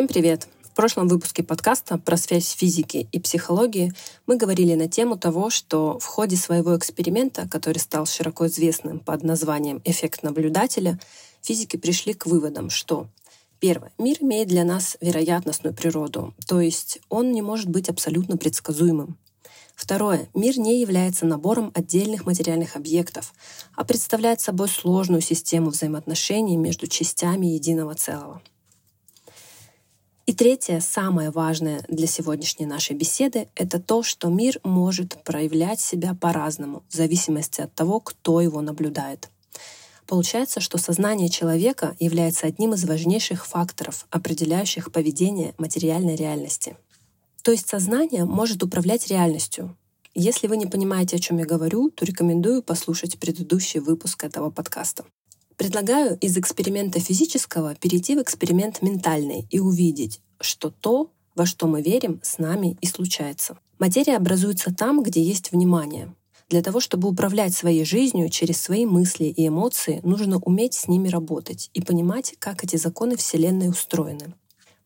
Всем привет! В прошлом выпуске подкаста про связь физики и психологии мы говорили на тему того, что в ходе своего эксперимента, который стал широко известным под названием «эффект наблюдателя», физики пришли к выводам, что Первое. Мир имеет для нас вероятностную природу, то есть он не может быть абсолютно предсказуемым. Второе. Мир не является набором отдельных материальных объектов, а представляет собой сложную систему взаимоотношений между частями единого целого. И третье, самое важное для сегодняшней нашей беседы, это то, что мир может проявлять себя по-разному, в зависимости от того, кто его наблюдает. Получается, что сознание человека является одним из важнейших факторов, определяющих поведение материальной реальности. То есть сознание может управлять реальностью. Если вы не понимаете, о чем я говорю, то рекомендую послушать предыдущий выпуск этого подкаста. Предлагаю из эксперимента физического перейти в эксперимент ментальный и увидеть, что то, во что мы верим, с нами и случается. Материя образуется там, где есть внимание. Для того, чтобы управлять своей жизнью через свои мысли и эмоции, нужно уметь с ними работать и понимать, как эти законы Вселенной устроены.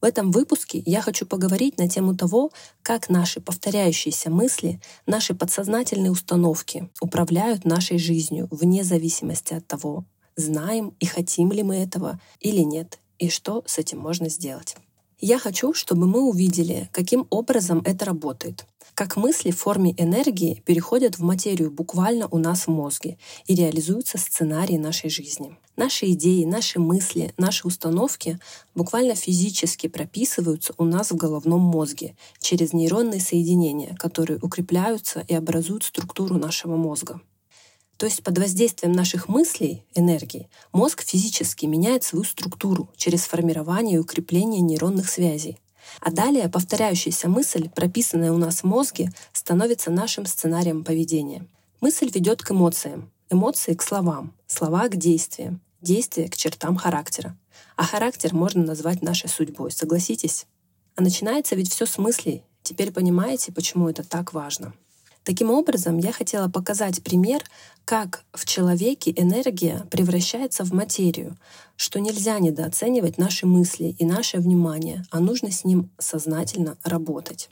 В этом выпуске я хочу поговорить на тему того, как наши повторяющиеся мысли, наши подсознательные установки управляют нашей жизнью вне зависимости от того, знаем и хотим ли мы этого или нет, и что с этим можно сделать. Я хочу, чтобы мы увидели, каким образом это работает. Как мысли в форме энергии переходят в материю буквально у нас в мозге и реализуются сценарии нашей жизни. Наши идеи, наши мысли, наши установки буквально физически прописываются у нас в головном мозге через нейронные соединения, которые укрепляются и образуют структуру нашего мозга. То есть под воздействием наших мыслей, энергии, мозг физически меняет свою структуру через формирование и укрепление нейронных связей. А далее повторяющаяся мысль, прописанная у нас в мозге, становится нашим сценарием поведения. Мысль ведет к эмоциям, эмоции к словам, слова к действиям, действия к чертам характера. А характер можно назвать нашей судьбой, согласитесь? А начинается ведь все с мыслей. Теперь понимаете, почему это так важно. Таким образом, я хотела показать пример, как в человеке энергия превращается в материю, что нельзя недооценивать наши мысли и наше внимание, а нужно с ним сознательно работать.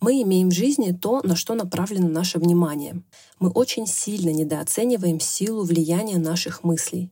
Мы имеем в жизни то, на что направлено наше внимание. Мы очень сильно недооцениваем силу влияния наших мыслей.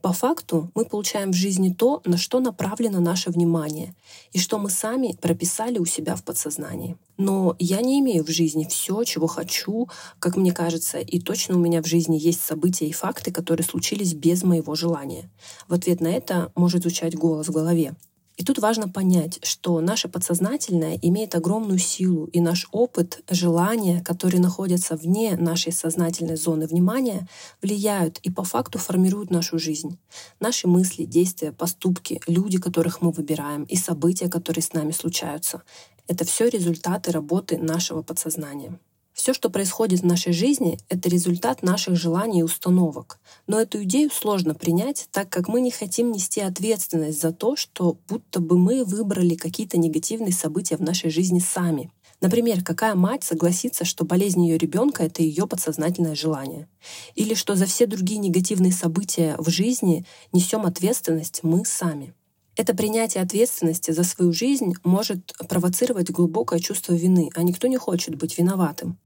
По факту мы получаем в жизни то, на что направлено наше внимание, и что мы сами прописали у себя в подсознании. Но я не имею в жизни все, чего хочу, как мне кажется, и точно у меня в жизни есть события и факты, которые случились без моего желания. В ответ на это может звучать голос в голове. И тут важно понять, что наше подсознательное имеет огромную силу, и наш опыт, желания, которые находятся вне нашей сознательной зоны внимания, влияют и по факту формируют нашу жизнь. Наши мысли, действия, поступки, люди, которых мы выбираем, и события, которые с нами случаются — это все результаты работы нашего подсознания. Все, что происходит в нашей жизни, это результат наших желаний и установок. Но эту идею сложно принять, так как мы не хотим нести ответственность за то, что будто бы мы выбрали какие-то негативные события в нашей жизни сами. Например, какая мать согласится, что болезнь ее ребенка — это ее подсознательное желание? Или что за все другие негативные события в жизни несем ответственность мы сами? Это принятие ответственности за свою жизнь может провоцировать глубокое чувство вины, а никто не хочет быть виноватым.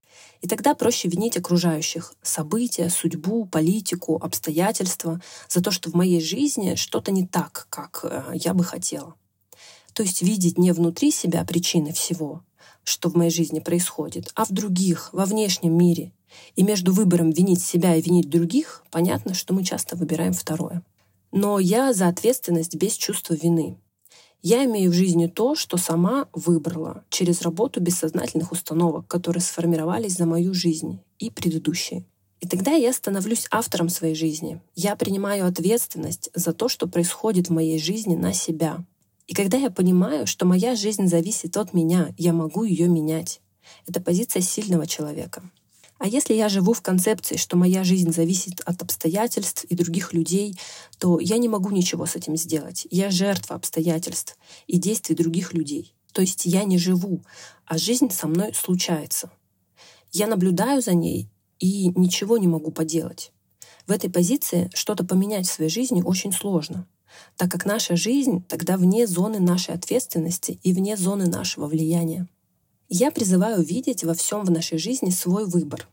И тогда проще винить окружающих, события, судьбу, политику, обстоятельства за то, что в моей жизни что-то не так, как э, я бы хотела. То есть видеть не внутри себя причины всего, что в моей жизни происходит, а в других, во внешнем мире. И между выбором винить себя и винить других, понятно, что мы часто выбираем второе. Но я за ответственность без чувства вины. Я имею в жизни то, что сама выбрала через работу бессознательных установок, которые сформировались за мою жизнь и предыдущие. И тогда я становлюсь автором своей жизни. Я принимаю ответственность за то, что происходит в моей жизни на себя. И когда я понимаю, что моя жизнь зависит от меня, я могу ее менять. Это позиция сильного человека. А если я живу в концепции, что моя жизнь зависит от обстоятельств и других людей, то я не могу ничего с этим сделать. Я жертва обстоятельств и действий других людей. То есть я не живу, а жизнь со мной случается. Я наблюдаю за ней и ничего не могу поделать. В этой позиции что-то поменять в своей жизни очень сложно. так как наша жизнь тогда вне зоны нашей ответственности и вне зоны нашего влияния. Я призываю видеть во всем в нашей жизни свой выбор,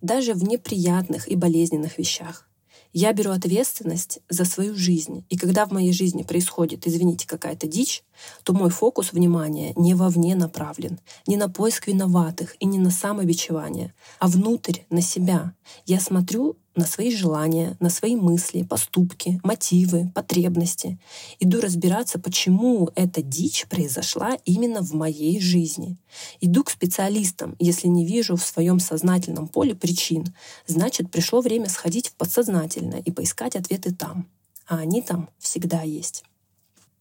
даже в неприятных и болезненных вещах. Я беру ответственность за свою жизнь. И когда в моей жизни происходит, извините, какая-то дичь, то мой фокус внимания не вовне направлен, не на поиск виноватых и не на самобичевание, а внутрь, на себя. Я смотрю на свои желания, на свои мысли, поступки, мотивы, потребности. Иду разбираться, почему эта дичь произошла именно в моей жизни. Иду к специалистам, если не вижу в своем сознательном поле причин. Значит, пришло время сходить в подсознательное и поискать ответы там. А они там всегда есть.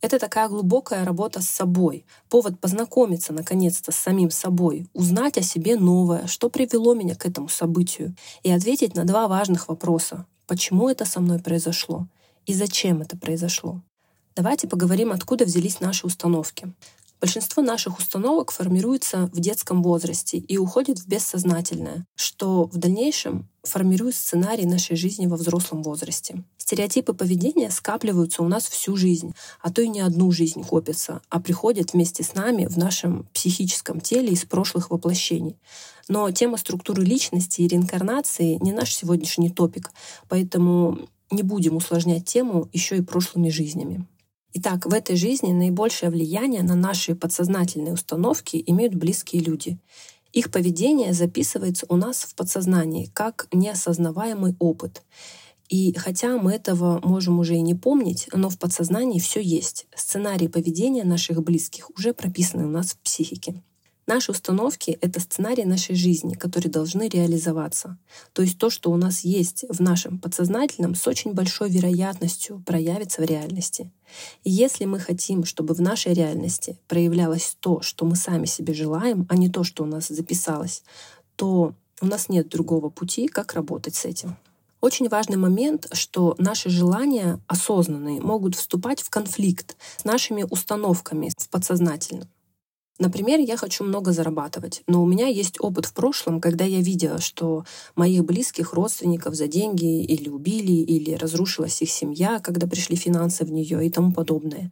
Это такая глубокая работа с собой, повод познакомиться наконец-то с самим собой, узнать о себе новое, что привело меня к этому событию, и ответить на два важных вопроса. Почему это со мной произошло? И зачем это произошло? Давайте поговорим, откуда взялись наши установки. Большинство наших установок формируется в детском возрасте и уходит в бессознательное, что в дальнейшем формирует сценарий нашей жизни во взрослом возрасте. Стереотипы поведения скапливаются у нас всю жизнь, а то и не одну жизнь копятся, а приходят вместе с нами в нашем психическом теле из прошлых воплощений. Но тема структуры личности и реинкарнации не наш сегодняшний топик, поэтому не будем усложнять тему еще и прошлыми жизнями. Итак, в этой жизни наибольшее влияние на наши подсознательные установки имеют близкие люди. Их поведение записывается у нас в подсознании как неосознаваемый опыт. И хотя мы этого можем уже и не помнить, но в подсознании все есть. Сценарий поведения наших близких уже прописаны у нас в психике. Наши установки — это сценарий нашей жизни, которые должны реализоваться. То есть то, что у нас есть в нашем подсознательном, с очень большой вероятностью проявится в реальности. И если мы хотим, чтобы в нашей реальности проявлялось то, что мы сами себе желаем, а не то, что у нас записалось, то у нас нет другого пути, как работать с этим. Очень важный момент, что наши желания осознанные могут вступать в конфликт с нашими установками в подсознательном. Например, я хочу много зарабатывать, но у меня есть опыт в прошлом, когда я видела, что моих близких родственников за деньги или убили, или разрушилась их семья, когда пришли финансы в нее и тому подобное.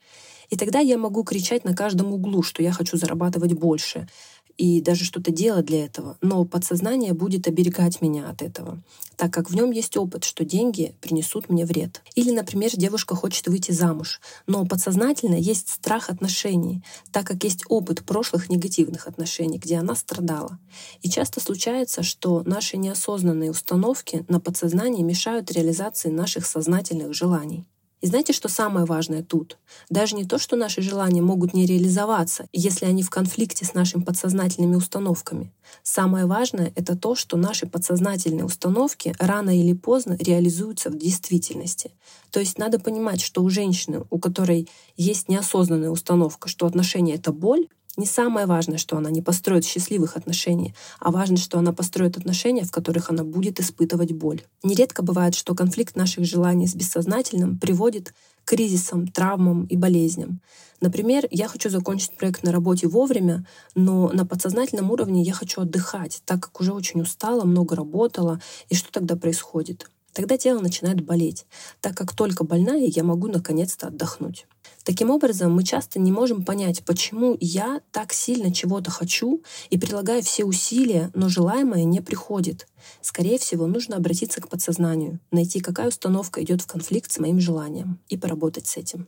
И тогда я могу кричать на каждом углу, что я хочу зарабатывать больше и даже что-то делать для этого. Но подсознание будет оберегать меня от этого, так как в нем есть опыт, что деньги принесут мне вред. Или, например, девушка хочет выйти замуж, но подсознательно есть страх отношений, так как есть опыт прошлых негативных отношений, где она страдала. И часто случается, что наши неосознанные установки на подсознании мешают реализации наших сознательных желаний. И знаете, что самое важное тут? Даже не то, что наши желания могут не реализоваться, если они в конфликте с нашими подсознательными установками. Самое важное — это то, что наши подсознательные установки рано или поздно реализуются в действительности. То есть надо понимать, что у женщины, у которой есть неосознанная установка, что отношения — это боль, не самое важное, что она не построит счастливых отношений, а важно, что она построит отношения, в которых она будет испытывать боль. Нередко бывает, что конфликт наших желаний с бессознательным приводит к кризисам, травмам и болезням. Например, я хочу закончить проект на работе вовремя, но на подсознательном уровне я хочу отдыхать, так как уже очень устала, много работала. И что тогда происходит? Тогда тело начинает болеть, так как только больная я могу наконец-то отдохнуть. Таким образом, мы часто не можем понять, почему я так сильно чего-то хочу и прилагаю все усилия, но желаемое не приходит. Скорее всего, нужно обратиться к подсознанию, найти, какая установка идет в конфликт с моим желанием и поработать с этим.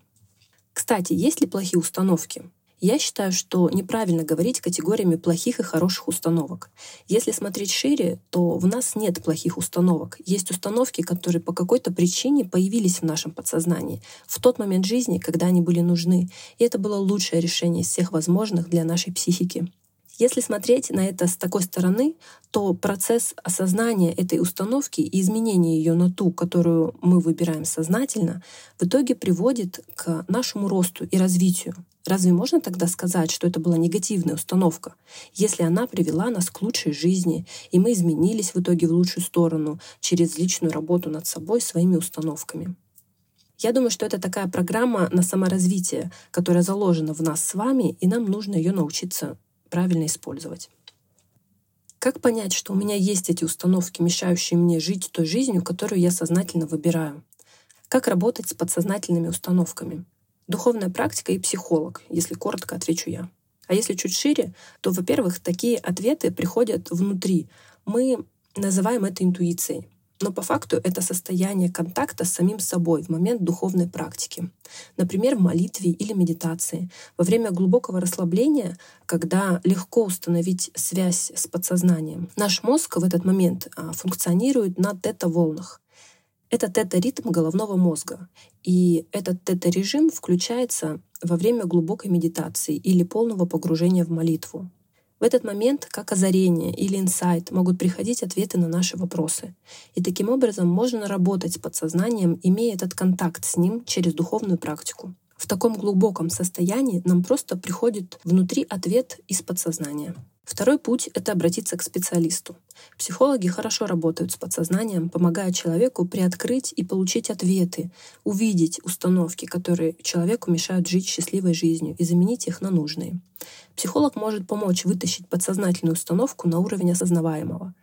Кстати, есть ли плохие установки? Я считаю, что неправильно говорить категориями плохих и хороших установок. Если смотреть шире, то в нас нет плохих установок. Есть установки, которые по какой-то причине появились в нашем подсознании в тот момент жизни, когда они были нужны. И это было лучшее решение из всех возможных для нашей психики. Если смотреть на это с такой стороны, то процесс осознания этой установки и изменения ее на ту, которую мы выбираем сознательно, в итоге приводит к нашему росту и развитию. Разве можно тогда сказать, что это была негативная установка, если она привела нас к лучшей жизни, и мы изменились в итоге в лучшую сторону через личную работу над собой своими установками? Я думаю, что это такая программа на саморазвитие, которая заложена в нас с вами, и нам нужно ее научиться правильно использовать. Как понять, что у меня есть эти установки, мешающие мне жить той жизнью, которую я сознательно выбираю? Как работать с подсознательными установками? Духовная практика и психолог, если коротко отвечу я. А если чуть шире, то, во-первых, такие ответы приходят внутри. Мы называем это интуицией. Но по факту это состояние контакта с самим собой в момент духовной практики. Например, в молитве или медитации. Во время глубокого расслабления, когда легко установить связь с подсознанием, наш мозг в этот момент а, функционирует на тета-волнах. Это тета-ритм головного мозга. И этот тета-режим включается во время глубокой медитации или полного погружения в молитву. В этот момент, как озарение или инсайт, могут приходить ответы на наши вопросы. И таким образом можно работать с подсознанием, имея этот контакт с ним через духовную практику. В таком глубоком состоянии нам просто приходит внутри ответ из подсознания. Второй путь — это обратиться к специалисту. Психологи хорошо работают с подсознанием, помогая человеку приоткрыть и получить ответы, увидеть установки, которые человеку мешают жить счастливой жизнью, и заменить их на нужные. Психолог может помочь вытащить подсознательную установку на уровень осознаваемого.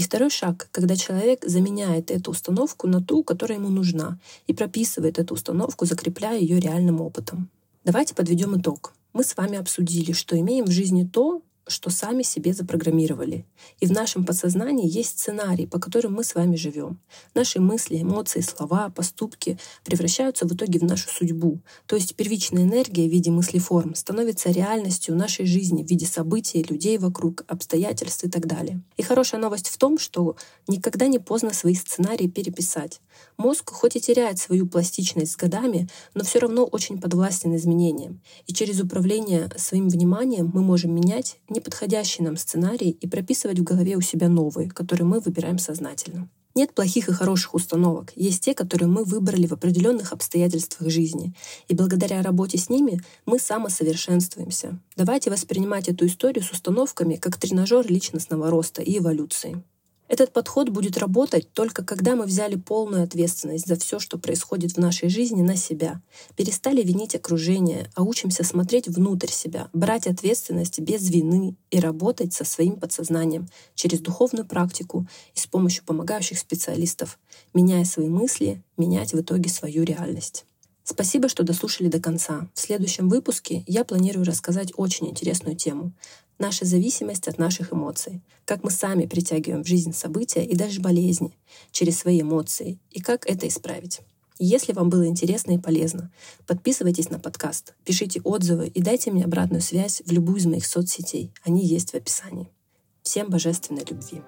И второй шаг, когда человек заменяет эту установку на ту, которая ему нужна, и прописывает эту установку, закрепляя ее реальным опытом. Давайте подведем итог. Мы с вами обсудили, что имеем в жизни то, что сами себе запрограммировали. И в нашем подсознании есть сценарий, по которым мы с вами живем. Наши мысли, эмоции, слова, поступки превращаются в итоге в нашу судьбу. То есть первичная энергия в виде мыслеформ становится реальностью нашей жизни в виде событий, людей вокруг, обстоятельств и так далее. И хорошая новость в том, что никогда не поздно свои сценарии переписать. Мозг хоть и теряет свою пластичность с годами, но все равно очень подвластен изменениям. И через управление своим вниманием мы можем менять неподходящий нам сценарий и прописывать в голове у себя новые, которые мы выбираем сознательно. Нет плохих и хороших установок, есть те, которые мы выбрали в определенных обстоятельствах жизни. И благодаря работе с ними мы самосовершенствуемся. Давайте воспринимать эту историю с установками как тренажер личностного роста и эволюции. Этот подход будет работать только когда мы взяли полную ответственность за все, что происходит в нашей жизни, на себя. Перестали винить окружение, а учимся смотреть внутрь себя, брать ответственность без вины и работать со своим подсознанием через духовную практику и с помощью помогающих специалистов, меняя свои мысли, менять в итоге свою реальность. Спасибо, что дослушали до конца. В следующем выпуске я планирую рассказать очень интересную тему наша зависимость от наших эмоций, как мы сами притягиваем в жизнь события и даже болезни через свои эмоции, и как это исправить. Если вам было интересно и полезно, подписывайтесь на подкаст, пишите отзывы и дайте мне обратную связь в любую из моих соцсетей. Они есть в описании. Всем божественной любви.